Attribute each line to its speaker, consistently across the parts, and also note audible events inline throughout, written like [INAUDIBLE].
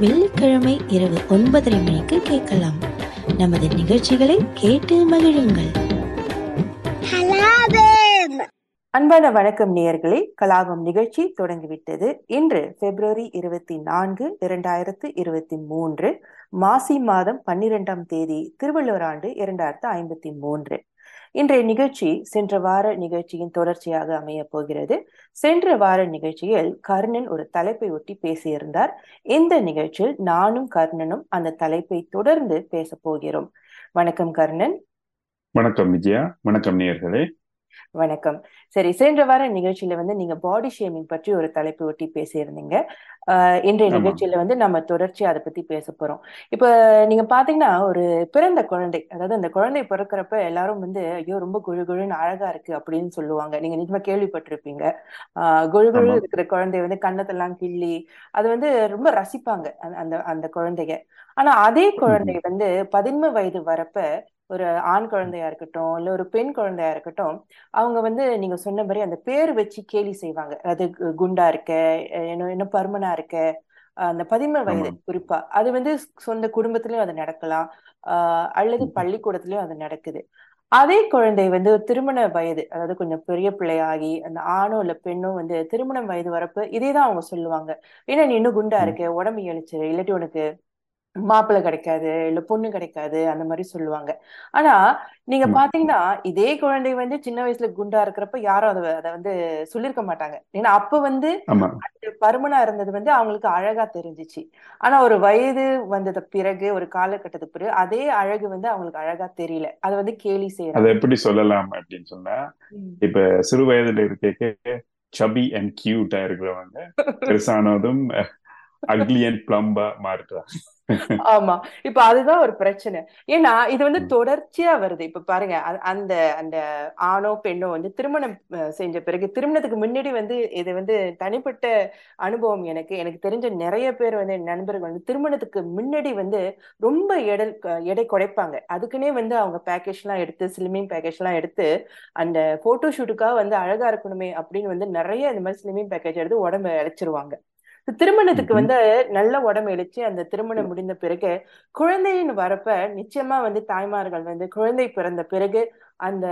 Speaker 1: வெள்ளிக்கிழமை இரவு ஒன்பதரை மணிக்கு கேட்கலாம். நமது நிகழ்ச்சிகளை கேட்டு மகிழுங்கள்.
Speaker 2: அன்பான வணக்கம் நேயர்களே. கலாபம் நிகழ்ச்சி தொடங்கிவிட்டது. இன்று பிப்ரவரி இருபத்தி நான்கு இரண்டாயிரத்து இருபத்தி மூன்று மாசி மாதம் பன்னிரெண்டாம் தேதி திருவள்ளுவர் ஆண்டு இரண்டாயிரத்து ஐம்பத்தி மூன்று. இன்றைய நிகழ்ச்சி சென்ற வார நிகழ்ச்சியின் தொடர்ச்சியாக அமைய போகிறது. சென்ற வார நிகழ்ச்சியில் கர்ணன் ஒரு தலைப்பை ஒட்டி பேசியிருந்தார். இந்த நிகழ்ச்சியில் நானும் கர்ணனும் அந்த தலைப்பை தொடர்ந்து பேச போகிறோம். வணக்கம் கர்ணன்.
Speaker 3: வணக்கம் விஜயா. வணக்கம் நேயர்களே.
Speaker 2: வணக்கம். சரி சென்ற வார நிகழ்ச்சியில வந்து நீங்க பாடி ஷேமிங் பற்றி ஒரு தலைப்பு ஒட்டி பேசியிருந்தீங்க. இன்றைய. நிகழ்ச்சியில வந்து நம்ம தொடர்ச்சி அதை பத்தி பேச போறோம். இப்ப நீங்க பாத்தீங்கன்னா ஒரு பிறந்த குழந்தை அதாவது அந்த குழந்தை பிறக்கிறப்ப எல்லாரும் வந்து ஐயோ ரொம்ப குழு குழுன்னு அழகா இருக்கு அப்படின்னு சொல்லுவாங்க. நீங்க நிஜமா கேள்விப்பட்டிருப்பீங்க. ஆஹ் குழு குழு. இருக்கிற குழந்தை வந்து கண்ணத்தெல்லாம் கிள்ளி அது வந்து ரொம்ப ரசிப்பாங்க அந்த- அந்த அந்த குழந்தைய. ஆனா அதே குழந்தை வந்து பதின்ம வயது வரப்ப ஒரு ஆண் குழந்தையா இருக்கட்டும் இல்ல ஒரு பெண் குழந்தையா இருக்கட்டும் அவங்க வந்து நீங்க சொன்ன மாதிரி அந்த பேர் வச்சு கேலி செய்வாங்க. அது குண்டா இருக்க என்ன என்ன பருமனா இருக்க அந்த பதின்ம வயது. குறிப்பா. அது வந்து சொந்த குடும்பத்திலயும் அது நடக்கலாம். ஆஹ் அல்லது பள்ளிக்கூடத்திலயும் அது நடக்குது. அதே குழந்தை வந்து திருமண வயது அதாவது கொஞ்சம் பெரிய பிள்ளையாகி அந்த ஆணோ இல்ல பெண்ணோ வந்து திருமணம் வயது வரப்ப இதேதான் அவங்க சொல்லுவாங்க. ஏன்னா நீ இன்னும் குண்டா இருக்க? உடம்பு இழைச்சு இல்லாட்டி உனக்கு மாப்பிள்ளை கிடைக்காது இல்ல பொண்ணு கிடைக்காது அந்த மாதிரி சொல்லுவாங்க. ஆனா நீங்க. பாத்தீங்கன்னா இதே குழந்தை வந்து சின்ன வயசுல குண்டா இருக்கிறப்ப யாரும் அதை அதை வந்து சொல்லியிருக்க மாட்டாங்க. ஏன்னா அப்ப வந்து அந்த பருமனா இருந்தது வந்து அவங்களுக்கு அழகா தெரிஞ்சுச்சு. ஆனா ஒரு வயது வந்தது பிறகு ஒரு காலகட்டத்துக்கு பிறகு அதே அழகு வந்து அவங்களுக்கு அழகா தெரியல. அதை வந்து கேலி
Speaker 3: அதை
Speaker 2: செய்யறாங்க.
Speaker 3: எப்படி சொல்லலாம் அப்படின்னு சொன்னா. இப்ப சிறு வயதுல இருக்க சபி அண்ட் கியூட்டா இருக்கிறவங்க [LAUGHS] பெருசானதும் அக்லி அண்ட் பிளம்பா மாறுறாங்க
Speaker 2: ஆமா. இப்ப அதுதான் ஒரு பிரச்சனை. ஏன்னா இது வந்து. தொடர்ச்சியா வருது. இப்ப பாருங்க அந்த அந்த ஆணோ பெண்ணோ வந்து திருமணம் செஞ்ச பிறகு திருமணத்துக்கு முன்னாடி வந்து இது வந்து தனிப்பட்ட அனுபவம் எனக்கு. எனக்கு தெரிஞ்ச நிறைய பேர் வந்து என் நண்பர்கள் வந்து திருமணத்துக்கு முன்னாடி வந்து ரொம்ப எடை எடை குறைப்பாங்க. அதுக்குன்னே வந்து அவங்க பேக்கேஜ் எல்லாம் எடுத்து ஸ்லிமிங் பேக்கேஜ் எல்லாம் எடுத்து அந்த போட்டோ ஷூட்டுக்காக வந்து அழகா இருக்கணுமே அப்படின்னு வந்து நிறைய இந்த மாதிரி ஸ்லிமிங் பேக்கேஜ் எடுத்து உடம்ப இழைச்சிருவாங்க திருமணத்துக்கு. வந்து நல்ல உடம்பு இழைச்சு அந்த திருமணம் முடிந்த பிறகு குழந்தைன்னு வரப்ப நிச்சயமா வந்து தாய்மார்கள் வந்து குழந்தை பிறந்த பிறகு அந்த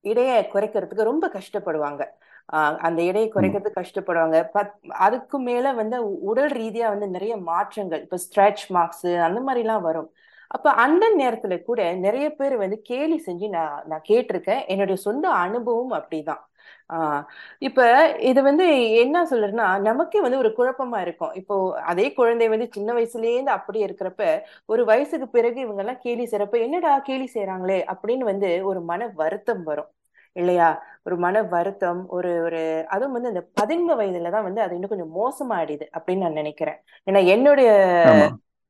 Speaker 2: இடையை குறைக்கிறதுக்கு ரொம்ப கஷ்டப்படுவாங்க. ஆஹ் அந்த எடையை குறைக்கிறதுக்கு கஷ்டப்படுவாங்க. பத் அதுக்கு மேல வந்து உடல் ரீதியா வந்து நிறைய மாற்றங்கள் இப்ப ஸ்ட்ரெச் மார்க்ஸ் அந்த மாதிரி எல்லாம் வரும். அப்ப அந்த நேரத்துல கூட நிறைய பேர் வந்து கேலி செஞ்சு நான் நான் கேட்டிருக்கேன். என்னுடைய சொந்த அனுபவம் அப்படிதான். ஆஹ் இப்ப இது வந்து என்ன சொல்றேன்னா நமக்கே வந்து ஒரு குழப்பமா இருக்கும். இப்போ அதே குழந்தை வந்து சின்ன வயசுலயே இருந்து அப்படியே இருக்கிறப்ப ஒரு வயசுக்கு பிறகு இவங்க எல்லாம் கேலி செய்யறப்ப என்னடா கேலி செய்றாங்களே? அப்படின்னு வந்து ஒரு மன வருத்தம் வரும் இல்லையா? ஒரு மன வருத்தம் ஒரு ஒரு அதுவும் வந்து அந்த பதின்ம வயதுலதான் வந்து அது இன்னும் கொஞ்சம் மோசமாயிடுது அப்படின்னு நான் நினைக்கிறேன். ஏன்னா என்னுடைய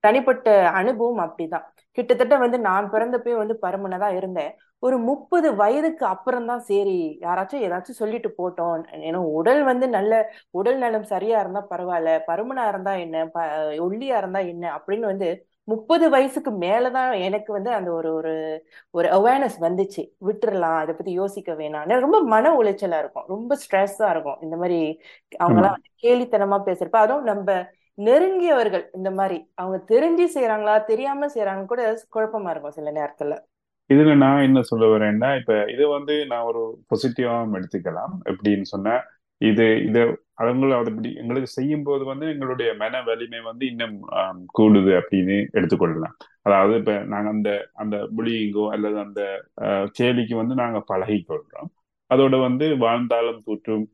Speaker 2: தனிப்பட்ட அனுபவம் அப்படிதான். கிட்டத்தட்ட வந்து நான் பிறந்தப்பவே வந்து பருமனா தான் இருந்தேன். ஒரு முப்பது வயதுக்கு அப்புறம் தான் சரி யாராச்சும் ஏதாச்சும் சொல்லிட்டு போட்டோம். ஏன்னா உடல் வந்து நல்ல உடல் நலம் சரியா இருந்தா பரவாயில்ல பருமனா இருந்தா என்ன ப ஒல்லியா இருந்தா என்ன அப்படின்னு வந்து முப்பது வயசுக்கு மேலதான் எனக்கு வந்து அந்த ஒரு ஒரு ஒரு அவேர்னஸ் வந்துச்சு. விட்டுறலாம் இதை பத்தி யோசிக்க வேணாம். ரொம்ப மன உளைச்சலா இருக்கும். ரொம்ப ஸ்ட்ரெஸ்ஸா இருக்கும். இந்த மாதிரி அவங்க எல்லாம் வந்து கேலித்தனமா பேசுறப்ப அதுவும் நம்ம நெருங்கியவர்கள் இந்த மாதிரி அவங்க தெரிஞ்சு செய்யறாங்களா தெரியாம செய்யறாங்க கூட குழப்பமா இருக்கும் சில நேரத்துல.
Speaker 3: இதுல நான் என்ன சொல்ல வரேன்னா இப்ப இது வந்து நான் ஒரு பாசிட்டிவாவும் எடுத்துக்கலாம். எப்படின்னு சொன்னா இது இதை அவங்க அப்படி எங்களுக்கு செய்யும் போது வந்து எங்களுடைய மன வலிமை வந்து இன்னும் கூடுது அப்படின்னு எடுத்துக்கொள்ளலாம். அதாவது இப்ப நாங்க அந்த அந்த புலியிங்கோ அல்லது அந்த கேலிக்கு வந்து நாங்க பழகிக்கொள்றோம். அதோட வந்து வாழ்ந்தாலும் தூற்றும்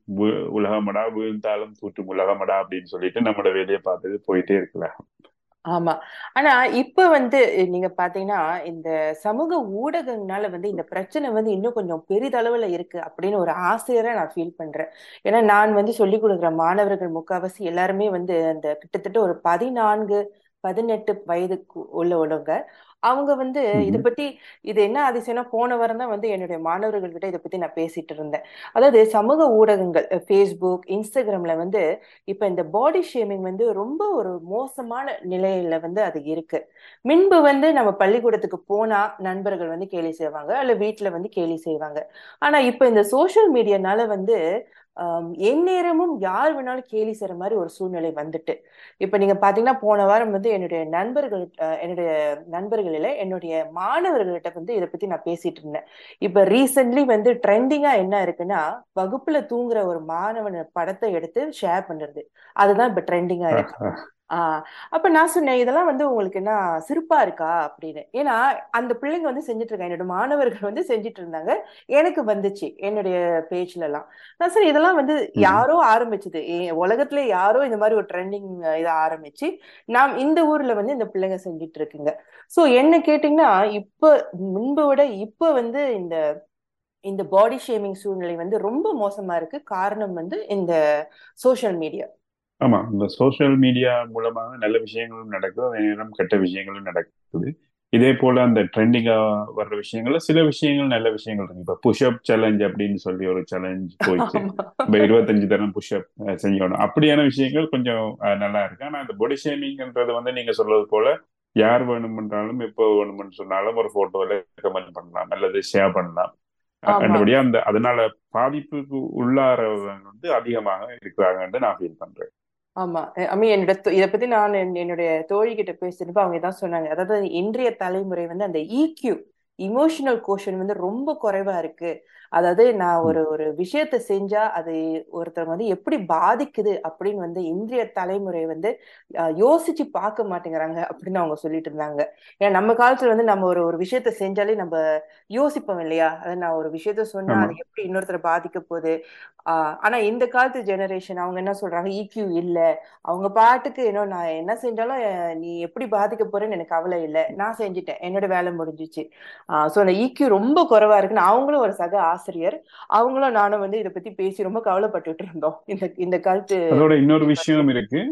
Speaker 3: உலகமடா வீழ்ந்தாலும் தூற்றும் உலகமடா அப்படின்னு சொல்லிட்டு நம்மளோட வேலையை பார்த்துட்டு போயிட்டே இருக்கலாம்.
Speaker 2: ஆமா. ஆனா இப்ப வந்து நீங்க பாத்தீங்கன்னா இந்த சமூக ஊடகங்களால வந்து இந்த பிரச்சனை வந்து இன்னும் கொஞ்சம் பெரிதளவுல இருக்கு அப்படின்னு ஒரு ஆசிரியரை நான் ஃபீல் பண்றேன். ஏன்னா நான் வந்து சொல்லிக் கொடுக்குற மாணவர்கள் முக்காவாசி எல்லாருமே வந்து அந்த கிட்டத்தட்ட ஒரு பதினான்கு பதினெட்டு வயதுக்கு உள்ளவங்க அவங்க வந்து இத பத்தி இது என்ன அதிசயம்னா போன வாரம் தான் வந்து என்னுடைய மாணவர்கள் கிட்ட இதை பத்தி நான் பேசிட்டு இருந்தேன். அதாவது சமூக ஊடகங்கள் ஃபேஸ்புக் இன்ஸ்டாகிராம்ல வந்து இப்ப இந்த பாடி ஷேமிங் வந்து ரொம்ப ஒரு மோசமான நிலையில வந்து அது இருக்கு. முன்பு வந்து நம்ம பள்ளிக்கூடத்துக்கு போனா நண்பர்கள் வந்து கேலி செய்வாங்க அல்ல வீட்டுல வந்து கேலி செய்வாங்க. ஆனா இப்ப இந்த சோசியல் மீடியானால வந்து எந்நேரமும் யார் வேணாலும் கேலி செய்யற மாதிரி ஒரு சூழ்நிலை வந்துட்டு. இப்ப நீங்க பாத்தீங்கன்னா போன வாரம் வந்து என்னுடைய நண்பர்கள் என்னுடைய நண்பர்களில என்னுடைய மாணவர்கள்கிட்ட வந்து இதை பத்தி நான் பேசிட்டு இருந்தேன். இப்ப ரீசென்ட்லி வந்து ட்ரெண்டிங்கா என்ன இருக்குன்னா வகுப்புல தூங்குற ஒரு மாணவன் படத்தை எடுத்து ஷேர் பண்றது. அதுதான் இப்ப ட்ரெண்டிங்கா இருக்கு. ஆஹ் அப்ப நான் சொன்னேன் இதெல்லாம் வந்து உங்களுக்கு என்ன சிரிப்பா இருக்கா? அப்படின்னு. ஏன்னா அந்த பிள்ளைங்க வந்து செஞ்சுட்டு இருக்காங்க என்னோட மாணவர்கள் வந்து செஞ்சுட்டு இருந்தாங்க எனக்கு வந்துச்சு என்னுடைய பேஜ்ல எல்லாம் நான் சரி இதெல்லாம் வந்து யாரோ ஆரம்பிச்சது. உலகத்துல யாரோ இந்த மாதிரி ஒரு ட்ரெண்டிங் இதை ஆரம்பிச்சு நாம் இந்த ஊர்ல வந்து இந்த பிள்ளைங்க செஞ்சுட்டு இருக்குங்க சோ என்ன கேட்டீங்கன்னா இப்ப முன்பை விட இப்ப வந்து இந்த இந்த பாடி ஷேமிங் சூழ்நிலை வந்து ரொம்ப மோசமா இருக்கு. காரணம் வந்து இந்த சோசியல் மீடியா
Speaker 3: ஆமா இந்த சோசியல் மீடியா மூலமாக நல்ல விஷயங்களும் நடக்குது அதே நேரம் கெட்ட விஷயங்களும் நடக்குது. இதே போல அந்த ட்ரெண்டிங்கா வர்ற விஷயங்கள்ல சில விஷயங்கள் நல்ல விஷயங்கள் இருக்கு. இப்ப புஷ்அப் சேலஞ்ச் அப்படின்னு சொல்லி ஒரு சேலஞ்ச் போயிடுச்சு. இப்ப இருபத்தஞ்சு தரம் புஷ்அப் செஞ்சோம் அப்படியான விஷயங்கள் கொஞ்சம் நல்லா இருக்கு. ஆனா அந்த பொடி ஷேமிங்ன்றது வந்து நீங்க சொல்றது போல யார் வேணுமென்றாலும் எப்போ வேணும்னு சொன்னாலும் ஒரு போட்டோல ரெக்கமெண்ட் பண்ணலாம். அல்லது ஷேர் பண்ணலாம். கண்டபடியா அந்த அதனால பாதிப்புக்கு உள்ளாரவங்க வந்து அதிகமாக இருக்கிறாங்கன்னு நான் ஃபீல் பண்றேன்.
Speaker 2: ஆமா. ஐ மீன் என்னோட இதை பத்தி நான் என்னுடைய தோழி கிட்ட பேசினப்ப அவங்க தான் சொன்னாங்க. அதாவது இன்றைய தலைமுறை வந்து அந்த இக்யூ இமோஷனல் கோஷன் வந்து ரொம்ப குறைவா இருக்கு. அதாவது நான் ஒரு ஒரு விஷயத்த செஞ்சா அது ஒருத்தர் வந்து எப்படி பாதிக்குது அப்படின்னு வந்து இன்றைய தலைமுறை வந்து யோசிச்சு பார்க்க மாட்டேங்கிறாங்க அப்படின்னு அவங்க சொல்லிட்டு இருந்தாங்க. ஏன்னா நம்ம காலத்துல வந்து நம்ம ஒரு ஒரு விஷயத்த செஞ்சாலே நம்ம யோசிப்போம் இல்லையா? அதை நான் ஒரு விஷயத்த சொன்னா அது எப்படி இன்னொருத்தரை பாதிக்க போகுது? ஆஹ் ஆனா இந்த காலத்து ஜெனரேஷன் அவங்க என்ன சொல்றாங்க? இக்யூ இல்ல. அவங்க பாட்டுக்கு என்ன நான் என்ன செஞ்சாலும் நீ எப்படி பாதிக்க போறேன்னு எனக்கு கவலை இல்லை. நான் செஞ்சுட்டேன். என்னோட வேலை முடிஞ்சிச்சு. ஆஹ் சோ அந்த இக்யூ ரொம்ப குறைவா இருக்குன்னு அவங்களும் ஒரு சக ஆசிரியர். அவங்களும் நானும் வந்து இதை பத்தி பேசி ரொம்ப கவலைப்பட்டுட்டு இருந்தோம். இந்த இந்த காலத்து
Speaker 3: அதோட இன்னொரு விஷயம் இருக்கு.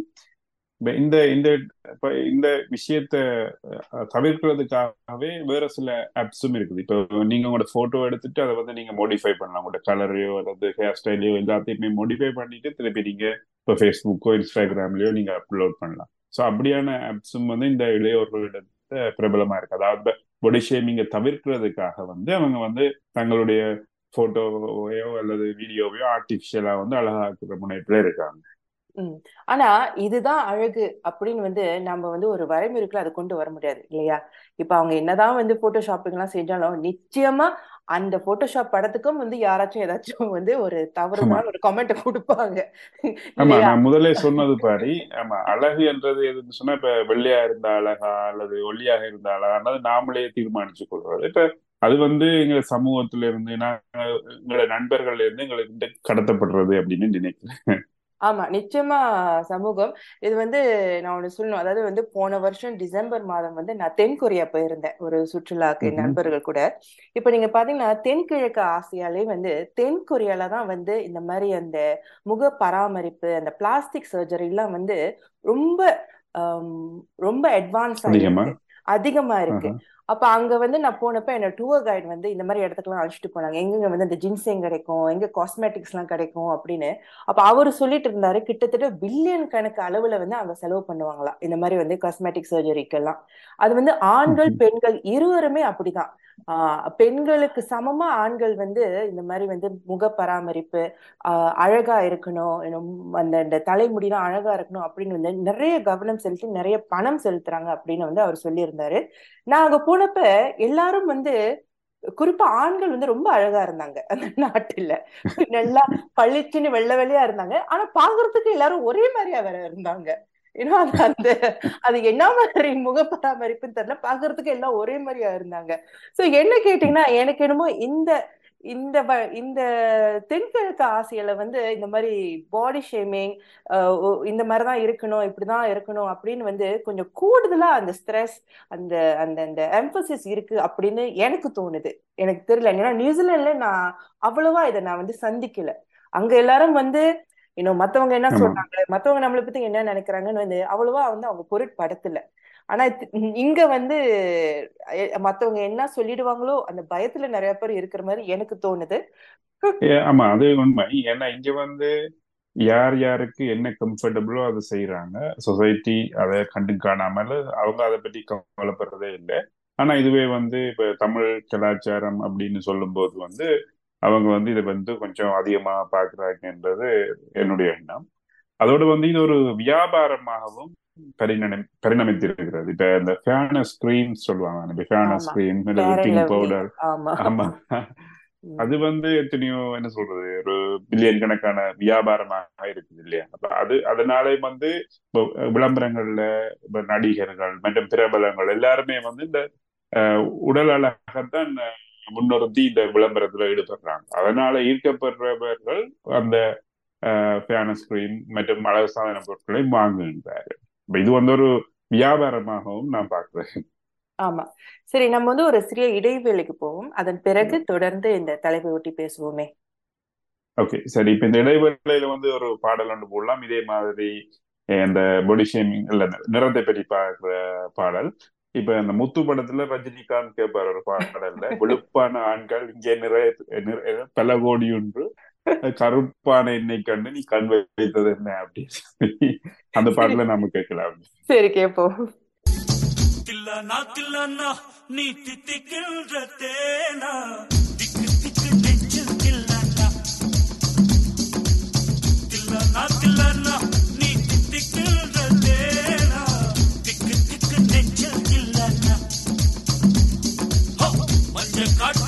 Speaker 3: இந்த இந்த இந்த விஷயத்த தவிர்க்கிறதுக்காகவே வேற சில ஆப்ஸும் இருக்குது. இப்போ நீங்க உங்களோட போட்டோ எடுத்துட்டு அதை வந்து நீங்க மோடிஃபை பண்ணலாம். உங்களோட கலரையோ அல்லது ஹேர் ஸ்டைலையோ எல்லாத்தையுமே மோடிஃபை பண்ணிட்டு திருப்பி நீங்க இப்போ ஃபேஸ்புக்கோ இன்ஸ்டாகிராம்லயோ நீங்க அப்லோட் பண்ணலாம். ஸோ அப்படியான ஆப்ஸும் வந்து இந்த இளையோர்களிடத்த பிரபலமா இருக்கு. அதாவது பொடி ஷேமிங்கை தவிர்க்கிறதுக்காக வந்து அவங்க வந்து தங்களுடைய போட்டோவையோ அல்லது வீடியோவையோ ஆர்டிபிஷியலா வந்து அழகாக்குற முனைப்புல இருக்காங்க.
Speaker 2: ஆனா இதுதான் அழகு அப்படின்னு வந்து நம்ம வந்து ஒரு வரைமுறைக்குள்ள அதை கொண்டு வர முடியாது இல்லையா? இப்ப அவங்க என்னதான் வந்து போட்டோஷாப்பிங் எல்லாம் செஞ்சாலும் நிச்சயமா அந்த போட்டோஷாப் படத்துக்கும் வந்து யாராச்சும் ஏதாச்சும் வந்து ஒரு தவறுதான் ஒரு கமெண்ட் கொடுப்பாங்க
Speaker 3: ஆமா நான் முதலே சொன்னது பாரி ஆமா அழகு என்றது எதுன்னு சொன்னா இப்ப வெள்ளையா இருந்தா அழகா அல்லது ஒல்லியாக இருந்தா அழகானது நாமளே தீர்மானிச்சு கொள்வது. இப்ப அது வந்து எங்க சமூகத்துல இருந்து நான் எங்களோட நண்பர்கள்ல இருந்து எங்களுக்கு கடத்தப்படுறது அப்படின்னு நினைக்கிறேன்.
Speaker 2: ஆமா நிச்சயமா சமூகம். இது வந்து நான் ஒண்ணு சொல்லணும். அதாவது வந்து போன வருஷம் டிசம்பர் மாதம் வந்து நான் தென் கொரியா போயிருந்தேன். ஒரு சுற்றுலாக்கு நண்பர்கள் கூட. இப்ப நீங்க பாத்தீங்கன்னா தென்கிழக்கு ஆசியாலே வந்து தென் கொரியால தான் வந்து இந்த மாதிரி அந்த முக பராமரிப்பு அந்த பிளாஸ்டிக் சர்ஜரி எல்லாம் வந்து ரொம்ப ரொம்ப அட்வான்ஸ் ஆயிருக்கு அதிகமா இருக்கு. அப்ப அங்க வந்து நான் போனப்ப என்னோட டூர் கைடு வந்து இந்த மாதிரி இடத்துக்குலாம் அழைச்சிட்டு போனாங்க. எங்கெங்க வந்து அந்த ஜின்சிங் கிடைக்கும் எங்க காஸ்மெட்டிக்ஸ் எல்லாம் கிடைக்கும் அப்படின்னு. அப்ப அவரு சொல்லிட்டு இருந்தாரு கிட்டத்தட்ட பில்லியன் கணக்கு அளவுல வந்து அங்க செலவு பண்ணுவாங்களாம். இந்த மாதிரி வந்து காஸ்மெட்டிக் சர்ஜரிக்கு எல்லாம் அது வந்து ஆண்கள் பெண்கள் இருவருமே அப்படிதான். பெண்களுக்கு சமமா ஆண்கள் வந்து இந்த மாதிரி வந்து முக பராமரிப்பு அழகா இருக்கணும் அந்த இந்த தலைமுடிலாம் அழகா இருக்கணும் அப்படின்னு வந்து நிறைய கவனம் செலுத்தி நிறைய பணம் செலுத்துறாங்க அப்படின்னு வந்து அவர் சொல்லியிருந்தாரு. நான் அங்க போனப்ப எல்லாரும் வந்து குறிப்பா ஆண்கள் வந்து ரொம்ப அழகா இருந்தாங்க அந்த நாட்டுல. நல்லா பளிச்சுன்னு வெள்ள வெள்ளையா இருந்தாங்க. ஆனா பாக்குறதுக்கு எல்லாரும் ஒரே மாதிரியா வேற இருந்தாங்க. ஏன்னா அந்த அது என்ன மாதிரி முக பராமரிப்புன்னு தெரியல. பாக்குறதுக்கு எல்லாம் ஒரே மாதிரியா இருந்தாங்க. சோ என்ன கேட்டீங்கன்னா எனக்கு என்னமோ இந்த இந்த இந்த தென்கிழக்கு ஆசியில வந்து இந்த மாதிரி பாடி ஷேமிங் இந்த மாதிரிதான் இருக்கணும் இப்படிதான் இருக்கணும் அப்படின்னு வந்து கொஞ்சம் கூடுதலா அந்த ஸ்ட்ரெஸ் அந்த அந்த அந்த எம்பசிஸ் இருக்கு அப்படின்னு எனக்கு தோணுது. எனக்கு தெரியல. ஏன்னா நியூசிலாண்ட்ல நான் அவ்வளவா இதை நான் வந்து சந்திக்கல. அங்க எல்லாரும் வந்து இன்னும் மத்தவங்க என்ன சொல்றாங்க? மத்தவங்க நம்மளை பத்தி என்ன நினைக்கிறாங்கன்னு வந்து அவ்வளவா வந்து அவங்க பொருட்படுத்தல ஆனா இங்க வந்து மத்தவங்க என்ன சொல்லிடுவாங்களோ அந்த பயத்துல நிறைய பேர் இருக்கிற மாதிரி எனக்கு தோணுது.
Speaker 3: ஆமா அது உண்மை. ஏன்னா இங்க வந்து யார் யாருக்கு என்ன கம்ஃபர்டபுளோ அதை செய்யறாங்க சொசைட்டி அதை கண்டு காணாமல் அவங்க அதை பற்றி கவலைப்படுறதே இல்லை. ஆனா இதுவே வந்து இப்ப தமிழ் கலாச்சாரம் அப்படின்னு சொல்லும்போது வந்து அவங்க வந்து இதை வந்து கொஞ்சம் அதிகமா பாக்குறாங்கன்றது என்னுடைய எண்ணம். அதோடு வந்து இது ஒரு வியாபாரமாகவும் பரிணமி பரிணமித்திருக்கிறது. இப்ப இந்த ஃபேனஸ் கிரீம் சொல்லுவாங்க. இப்ப பவுடர்
Speaker 2: ஆமா.
Speaker 3: அது வந்து எத்தனையோ என்ன சொல்றது ஒரு பில்லியன் கணக்கான வியாபாரமாக இருக்குது இல்லையா? அப்ப அது அதனாலே வந்து விளம்பரங்கள்ல நடிகர்கள் மற்றும் பிரபலங்கள் எல்லாருமே வந்து இந்த உடல் அழகத்தான் முன்னிறுத்தி இந்த விளம்பரத்துல ஈடுபடுறாங்க. அதனால ஈர்க்கப்படுறவர்கள் அந்த ஃபேனஸ் கிரீம் மற்றும் அழகு சாதன பொருட்களை வாங்குகின்றார்கள். இது வந்து ஒரு வியாபாரமாகவும் நான் பார்க்கிறேன்.
Speaker 2: ஆமா. சரி நம்ம வந்து ஒரு சிறிய இடைவேளைக்கு போவோம். அதன் பிறகு தொடர்ந்து இந்த தலைப்பை ஒட்டி பேசுவோமே.
Speaker 3: ஓகே. சரி இப்ப இந்த இடைவேளையில வந்து ஒரு பாடல் ஒன்று போடலாம். இதே மாதிரி அஹ், இந்த பொடி ஷேமிங் இல்ல நிறத்தை பற்றி பார்க்கிற பாடல். இப்ப இந்த முத்து படத்துல ரஜினிகாந்த் கேட்பார் ஒரு பாடல்ல [LAUGHS] வெளுப்பான ஆண்கள் இங்கே நிறைய நிற- பல கோடி ஒன்று. கருப்பான என்னை கண்டு நீ கண் வைத்தது என்ன அப்படின்னு சொல்லி அந்த பாடல நாம கேட்கலாம்
Speaker 2: சரி
Speaker 4: தில்லானா தில்லானா நீ தித்திக்கின்ற தேனா? திக்கு திக்கு நெஞ்சில் தில்லானா தில்லானா தில்லானா நீ தித்திக்கின்ற தேனா? மஞ்ச காட்டு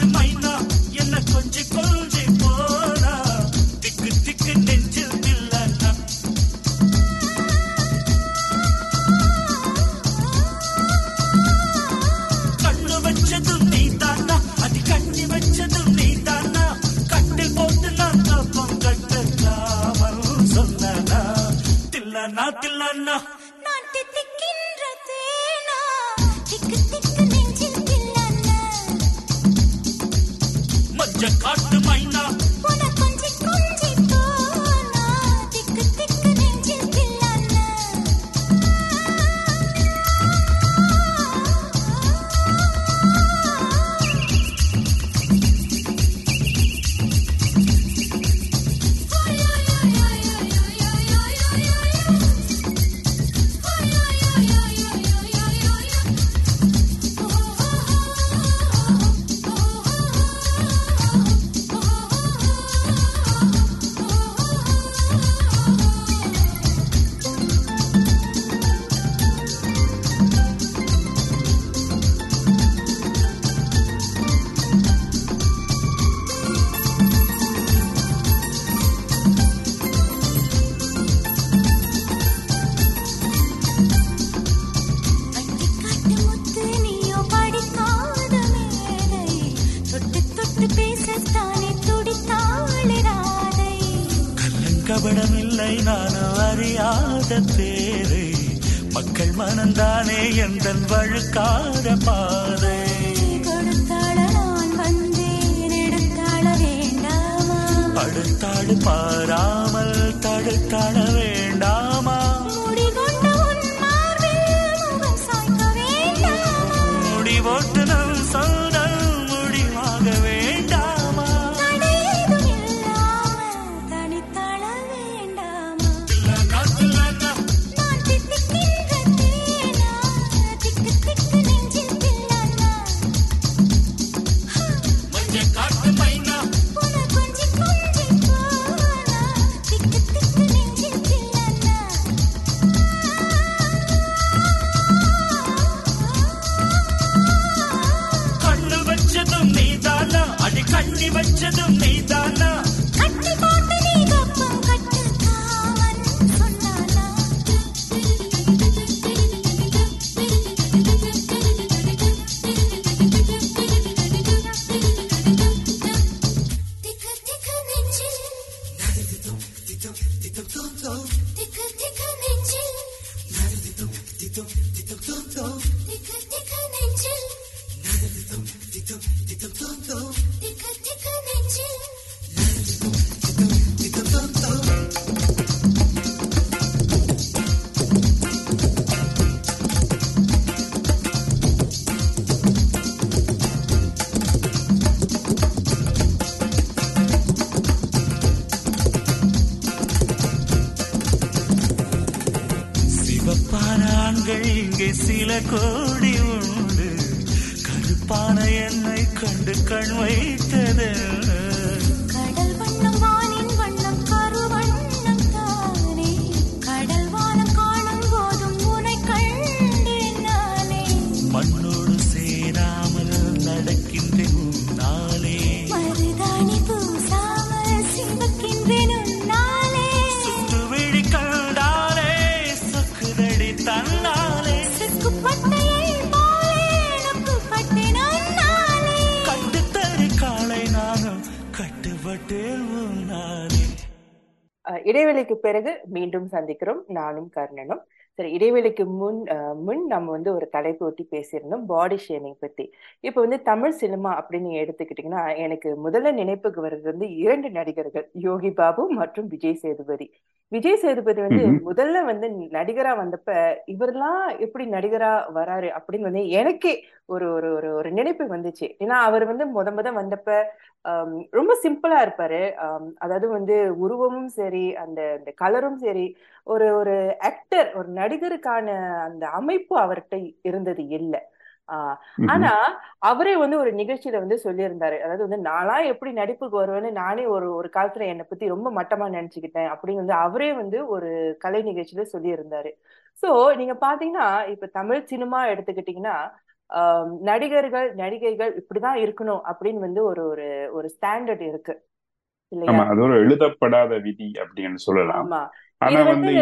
Speaker 4: உன்னை நான் அறியாத தேரை மக்கள் மனந்தானே எந்த வழுக்காத பாதை.
Speaker 5: கொடுத்தாள
Speaker 4: அடுத்தாடு பாராமல் தடுத்தாட வேண்டாமா?
Speaker 5: వచ్చదు నీ దానా
Speaker 4: சில கோடி உண்டு. கருப்பான என்னை கண்டு கண் வைத்தது.
Speaker 2: இடைவெளிக்கு பிறகு மீண்டும் சந்திக்கிறோம். நானும் கர்ணனும். சரி இடைவெளிக்கு முன் முன் நம்ம வந்து ஒரு தலைப்பு ஒட்டி பேசியிருந்தோம் பாடி ஷேமிங் பத்தி. இப்போ வந்து தமிழ் சினிமா அப்படின்னு எடுத்துக்கிட்டீங்கன்னா எனக்கு முதல்ல நினைப்புக்கு வர்றது வந்து இரண்டு நடிகர்கள் யோகி பாபு மற்றும் விஜய் சேதுபதி. விஜய் சேதுபதி வந்து. முதல்ல வந்து நடிகரா வந்தப்ப இவரெல்லாம் எப்படி நடிகரா வராரு அப்படின்னு வந்து எனக்கே ஒரு ஒரு ஒரு ஒரு நினைப்பு வந்துச்சு. ஏன்னா அவர் வந்து முத முத வந்தப்ப ரொம்ப சிம்பிளா இருப்பாரு. அதாவது வந்து உருவமும் சரி அந்த அந்த கலரும் சரி ஒரு ஒரு ஆக்டர் ஒரு நடிகருக்கான அந்த அமைப்பு அவர்கிட்ட இருந்தது இல்லை. ஆனா அவரே வந்து ஒரு நிகழ்ச்சியில வந்து சொல்லியிருந்தாரு. அதாவது வந்து நான்லாம் எப்படி நடிப்புக்கு வருவேன்னு நானே ஒரு ஒரு காலத்துல என்னை பத்தி ரொம்ப மட்டமா நினைச்சுக்கிட்டேன். அப்படின்னு வந்து அவரே வந்து ஒரு கலை நிகழ்ச்சியில சொல்லியிருந்தாரு. சோ நீங்க பாத்தீங்கன்னா இப்ப தமிழ் சினிமா எடுத்துக்கிட்டீங்கன்னா நடிகர்கள் நடிகைகள் இப்படிதான் இருக்கணும் அப்படின்னு வந்து ஒரு ஒரு ஒரு ஸ்டாண்டர்ட் இருக்கு.
Speaker 3: ஆமா அது ஒரு எழுதப்படாத விதி அப்படின்னு சொல்லலாம். ஆனா வந்து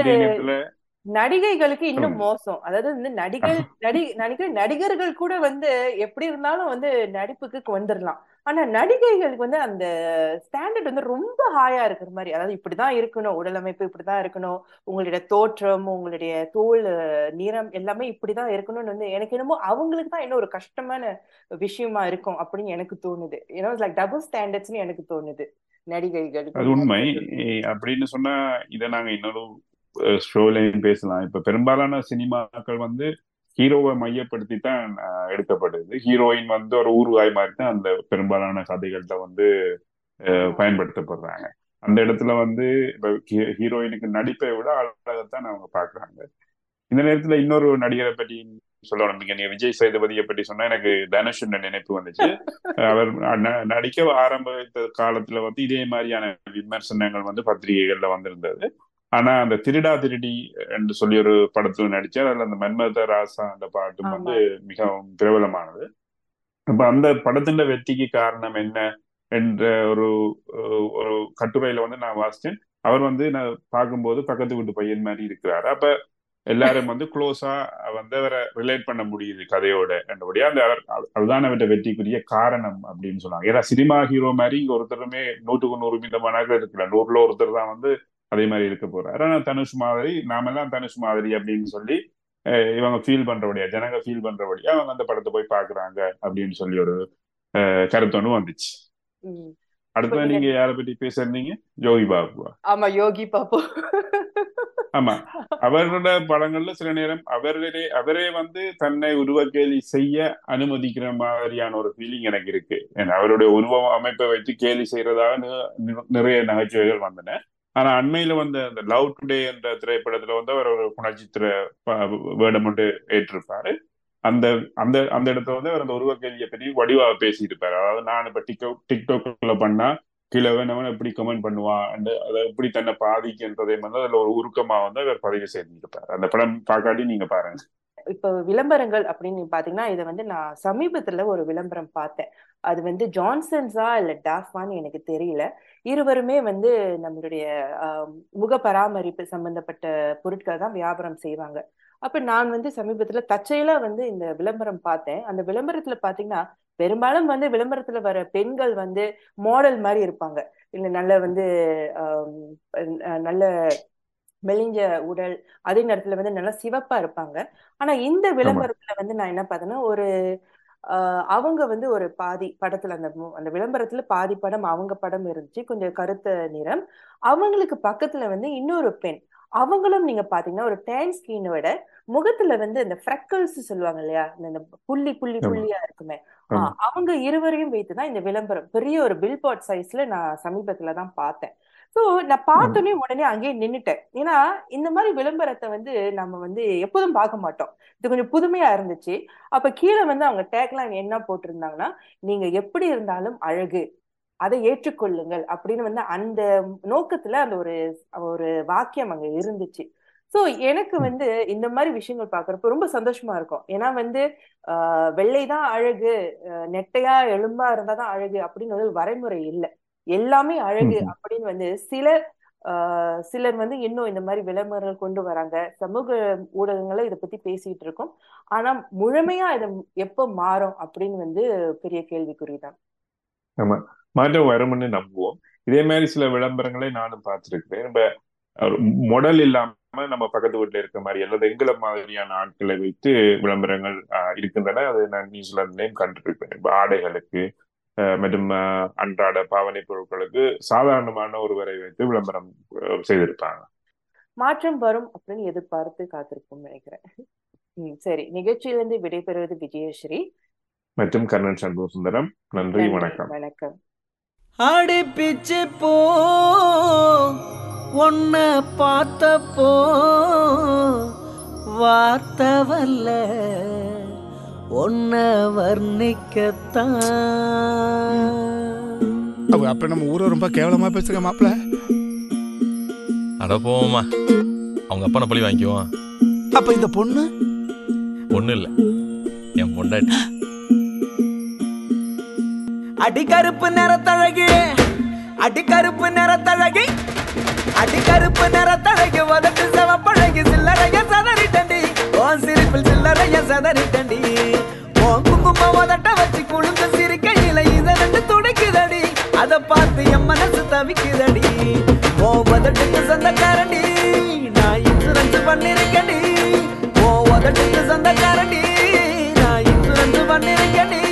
Speaker 2: நடிகைகளுக்கு இன்னும் மோசம். அதாவது வந்து நடிகர் [LAUGHS] நடி நடிகர் நடிகர்கள் கூட வந்து எப்படி இருந்தாலும் வந்து நடிப்புக்கு வந்துடலாம் ஆனா நடிகைகளுக்கு வந்து அந்த ஸ்டாண்டர்ட் வந்து ரொம்ப ஹாயா இருக்கிற மாதிரி அதாவது இப்படிதான் இருக்கணும் உடலமைப்பு இப்படிதான் இருக்கணும் உங்களுடைய தோற்றம் உங்களுடைய தோல் நிறம் எல்லாமே இப்படிதான் இருக்கணும்னு வந்து எனக்கு என்னமோ அவங்களுக்கு தான் இன்னும் ஒரு கஷ்டமான விஷயமா இருக்கும் அப்படின்னு எனக்கு தோணுது. ஏன்னா லைக் டபுள் ஸ்டாண்டர்ட்ஸ்னு எனக்கு தோணுது
Speaker 3: அது உண்மை. அப்படின்னு சொன்னா இதை நாங்க இன்னொரு ஷோலையும் பேசலாம். இப்ப பெரும்பாலான சினிமாக்கள் வந்து ஹீரோவை மையப்படுத்தி தான் எடுக்கப்படுது. ஹீரோயின் வந்து ஒரு ஊர்வாய் மாதிரி தான் அந்த பெரும்பாலான கதைகள்ல வந்து பயன்படுத்தப்படுறாங்க. அந்த இடத்துல வந்து ஹீரோயினுக்கு நடிப்பை விட அழகத்தான் அவங்க பாக்குறாங்க. இந்த நேரத்துல இன்னொரு நடிகரை பற்றி சொல்லணும். நீங்க நீங்க விஜய் சேதுபதியை பற்றி சொன்னா எனக்கு தனுஷ் நினைப்பு வந்துச்சு. அவர் நடிக்க ஆரம்பித்த காலத்துல வந்து இதே மாதிரியான விமர்சனங்கள் வந்து பத்திரிகைகள்ல வந்திருந்தது. ஆனா அந்த திருடா திருடி என்று சொல்லி ஒரு படத்துல நடிச்சார். அதுல அந்த மன்மத ராசா அந்த பாட்டும் வந்து மிகவும் பிரபலமானது. அப்ப அந்த படத்தின் வெற்றிக்கு காரணம் என்ன என்ற ஒரு ஒரு கட்டுரையில வந்து நான் வாசிச்சேன். அவர் வந்து நான் பார்க்கும்போது பக்கத்து வீட்டு பையன் மாதிரி இருக்கிறாரு. அப்ப எல்லாரும் வந்து க்ளோஸா வந்து அவரை ரிலேட் பண்ண முடியுது கதையோட என்றபடியா அந்த அவர் அதுதான் அவர்கிட்ட வெற்றிக்குரிய காரணம் அப்படின்னு சொன்னாங்க. ஏன்னா சினிமா ஹீரோ மாதிரி இங்க ஒருத்தருமே நூற்றுக்கு நூறு மீதமானாக இருக்கல நூறுல ஒருத்தர் தான் வந்து அதே மாதிரி இருக்க போறாரு. ஆனா தனுஷ் மாதிரி நாமெல்லாம் தனுஷ் மாதிரி அப்படின்னு சொல்லி இவங்க ஃபீல் பண்றபடியா ஜனங்க ஃபீல் பண்றபடியா அவங்க அந்த படத்தை போய் பாக்குறாங்க அப்படின்னு சொல்லி ஒரு அஹ், கருத்து ஒண்ணு வந்துச்சு. அடுத்தது
Speaker 2: நீங்க
Speaker 3: யாரை பத்தி பேசுறீங்க? ஜோகி பாபுவா?
Speaker 2: ஆமா யோகி பாபு.
Speaker 3: ஆமா. அவரோட படங்கள்ல சில நேரம் அவரே அவரே வந்து தன்னை உருவக்கேலி செய்ய அனுமதிக்கிற மாதிரியான ஒரு ஃபீலிங் எனக்கு இருக்கு. ஏன்னா அவருடைய உருவ அமைப்பை வச்சு கேலி செய்யறதாக நிறைய நகைச்சுவைகள் வந்தன. ஆனா அண்மையில வந்த அந்த லவ் டுடே என்ற திரைப்படத்துல வந்து அவர் ஒரு குணச்சித்திர வேடம் ஒன்று ஏற்றிருப்பாரு. அந்த அந்த அந்த இடத்துல வந்து அவர் அந்த உருவக்கேலியை பற்றி வடிவாக பேசியிருப்பாரு அதாவது நான் இப்ப டிக்டாக் டிக்டாக்ல பண்ணா கீழே வேணவன் எப்படி கமெண்ட் பண்ணுவான் அண்ட் அதை எப்படி தன்னை பாதிக்கின்றதை வந்து அதுல ஒரு உருக்கமா வந்து அவர் பதிவு செய்திருப்பார். அந்த படம் பார்க்காட்டி நீங்க பாருங்க.
Speaker 2: இப்போ விளம்பரங்கள் அப்படின்னு பாத்தீங்கன்னா இதை வந்து நான் சமீபத்துல ஒரு விளம்பரம் பார்த்தேன். அது வந்து ஜான்சன்ஸா இல்ல டாஃபான்னு எனக்கு தெரியல. இருவருமே வந்து நம்மளுடைய முக பராமரிப்பு சம்பந்தப்பட்ட பொருட்கள் தான் வியாபாரம் செய்வாங்க. அப்ப நான் வந்து சமீபத்துல தச்சையில வந்து இந்த விளம்பரம் பார்த்தேன். அந்த விளம்பரத்துல பாத்தீங்கன்னா பெரும்பாலும் வந்து விளம்பரத்துல வர பெண்கள் வந்து மாடல் மாதிரி இருப்பாங்க. இல்ல நல்ல வந்து நல்ல மெலிஞ்ச உடல் அதே நேரத்துல வந்து நல்லா சிவப்பா இருப்பாங்க. ஆனா இந்த விளம்பரத்துல வந்து நான் என்ன பார்த்தேன்னா ஒரு ஆஹ் அவங்க வந்து ஒரு பாதி படத்துல அந்த அந்த விளம்பரத்துல பாதி படம் அவங்க படம் இருந்துச்சு. கொஞ்சம் கருத்த நிறம். அவங்களுக்கு பக்கத்துல வந்து இன்னொரு பெண். அவங்களும் நீங்க பாத்தீங்கன்னா ஒரு டேன் ஸ்கின் விட முகத்துல வந்து இந்த ஃப்ரெக்கல்ஸ் சொல்லுவாங்க இல்லையா? இந்த புள்ளி புள்ளி புள்ளியா இருக்குமே. அவங்க இருவரையும் வைத்துதான் இந்த விளம்பரம். பெரிய ஒரு பில்போர்ட் சைஸ்ல நான் சமீபத்துல தான் பார்த்தேன். சோ நான் பார்த்தோன்னே உடனே அங்கேயே நின்னுட்டேன். ஏன்னா இந்த மாதிரி விளம்பரத்தை வந்து நம்ம வந்து எப்போதும் பார்க்க மாட்டோம். இது கொஞ்சம் புதுமையா இருந்துச்சு. அப்ப கீழே வந்து அவங்க டேக்லைன் என்ன போட்டிருந்தாங்கன்னா நீங்க எப்படி இருந்தாலும் அழகு. அதை ஏற்றுக்கொள்ளுங்கள். அப்படின்னு வந்து அந்த நோக்கத்துல அந்த ஒரு ஒரு வாக்கியம் அங்க இருந்துச்சு. சோ எனக்கு வந்து இந்த மாதிரி விஷயங்கள் பாக்குறப்ப ரொம்ப சந்தோஷமா இருக்கும். ஏன்னா வந்து ஆஹ் வெள்ளைதான் அழகு நெட்டையா எலும்பா இருந்தாதான் அழகு அப்படின்னு ஒரு வரைமுறை இல்லை. எல்லாமே அழகு. அப்படின்னு வந்து சிலர் ஆஹ் சிலர் வந்து இன்னும் இந்த மாதிரி விளம்பரங்கள் கொண்டு வராங்க. சமூக ஊடகங்கள்ல இதை பத்தி பேசிட்டு இருக்கோம். ஆனா முழுமையா இது எப்ப மாறும் அப்படின்னு வந்து பெரிய கேள்விக்குறிதான்.
Speaker 3: ஆமா. மாற்றம் வரும்னு நம்புவோம். இதே மாதிரி சில விளம்பரங்களை நானும் பார்த்திருக்கிறேன். இப்ப மொடல் இல்லாம நம்ம பக்கத்து வீட்டுல இருக்க மாதிரி அல்லது எங்களை மாதிரியான ஆட்களை வைத்து விளம்பரங்கள் இருக்கின்றன. அது நான் நியூசிலாந்துலயும் இப்ப ஆடைகளுக்கு மற்றும் அன்றாட பாவனை பொருட்களுக்கு சாதாரணமான ஒருவரை வைத்து விளம்பரம் செய்திருப்பாங்க.
Speaker 2: மாற்றம் வரும் அப்படின்னு எதிர்பார்த்து காத்திருப்போம் நினைக்கிறேன். சரி. நிகழ்ச்சியிலிருந்து விடைபெறுவது விஜயஸ்ரீ.
Speaker 3: மற்றும் கர்ணன் சண்முக சுந்தரம் நன்றி. வணக்கம்.
Speaker 2: வணக்கம்.
Speaker 6: அடி பிச்சு போ உன்ன பார்த்தப்போ வார்த்தை வல்ல உன்ன வர்ணிக்கத்தான்.
Speaker 7: அவ அப்ப நம்ம ஊரை ரொம்ப கேவலமா பேசுங்க மாப்பிள்ள
Speaker 8: அட போவோமா அவங்க அப்பனை பழி வாங்கிக்குவான்
Speaker 7: அப்ப இந்த பொண்ணு?
Speaker 8: ஒன்றும் இல்லை. என் பொண்டாட்டி.
Speaker 6: அடி கருப்பு நிறத்தழகி அடி கருப்பு நிறத்தழகி அடி கருப்பு நிறத்தழகி உதட்டு செவப்பழகி சில்லறைய உன் சிரிப்பில் சில்லறைய சதறிட்டண்டி உன் குங்கும உதட்ட வச்சு குழுந்து சிரிக்கையில இத ரெண்டு துடிக்குதடி. அத பார்த்து என் மனசு தவிக்குதடி. ஓ உதட்டுக்கு சொந்தக்காரண்டி நான் இன்சூரன்ஸ் பண்ணிருக்கேன்டி. ஓ உதட்டுக்கு சொந்தக்காரண்டி நான் இன்சூரன்ஸ் பண்ணிருக்கேன்டி.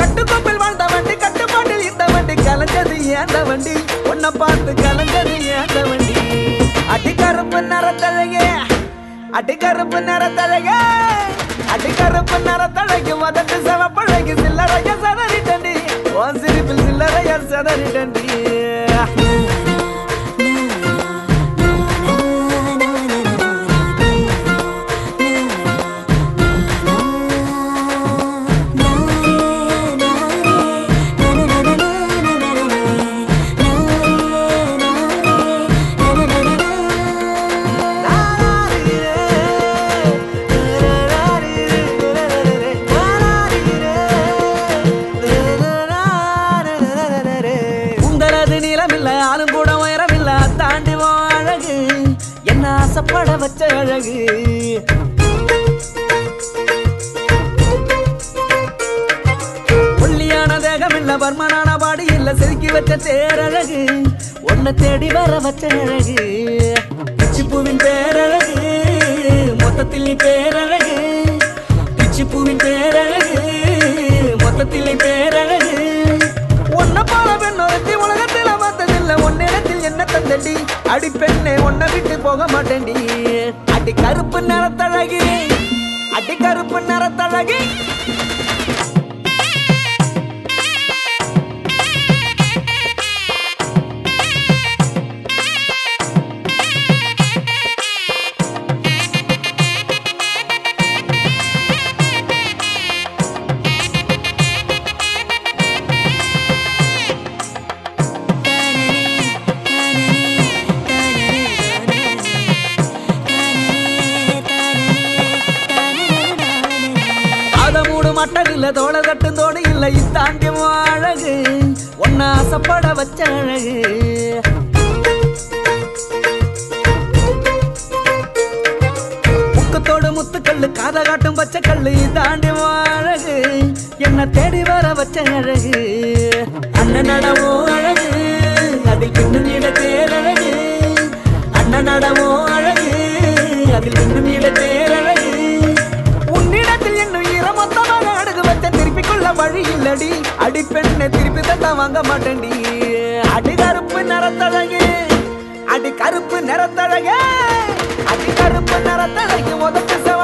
Speaker 6: கட்டுக்கோப்பில் வாழ்ந்த வண்டி கட்டுப்பாட்டில் இந்த வண்டி கலஞ்சது ஏந்த வண்டி. உன்னை பார்த்து கலஞ்சது ஏந்த வண்டி. அடி கருப்பு அடிக்கருப்பு நிறத்தழகே. அடிக்கருப்பு நிறத்தழகு மதட்டு செவப்பழகு சில்லறைய சதறிட்டண்டி ஓ சிரிப்பில் சில்லறைய சதறிட்டண்டி பேரழகு. வச்ச உன்னை தேடி வர வச்ச அழகு. பிச்சிப்பூவின் பேரழகு. மொத்தத்தில் நீ பேரழகு. பிச்சிப்பூவின் பேரழகு. மொத்தத்தில் நீ பேரழகு. உன்னை போல பெண் ஒருத்தி உலகத்தில் பார்த்ததில்ல. உன்னிடத்தில் என்ன தந்தடி? அடி பெண்ணே உன்னை விட்டு போக மாட்டேன்டி. அடி கருப்பு நிறத்தழகி. அடி கருப்பு நிறத்தழகி. இல்ல தோள கட்டும் தோடு இல்ல இத்தாண்டியும் அழகு. ஒன்னா ஆசைப்பட வச்ச அழகு. முக்கத்தோடு முத்துக்கல்லு காத காட்டும் பச்சை கல்லு இதாண்டி அழகு. என்ன தேடி வர வச்ச அழகு. அண்ணன் நடவோ அழகு அதில் பின்னும் இட தேரழகு அண்ணன் நடவோ அடி அடி பெண்ணை திருப்பி தட்ட வாங்க மாட்டேன்டி. அடி கருப்பு நிறத்தழகு அடி கருப்பு நிறத்தழகு அடி கருப்பு நிறத்தழகு முதல் செவ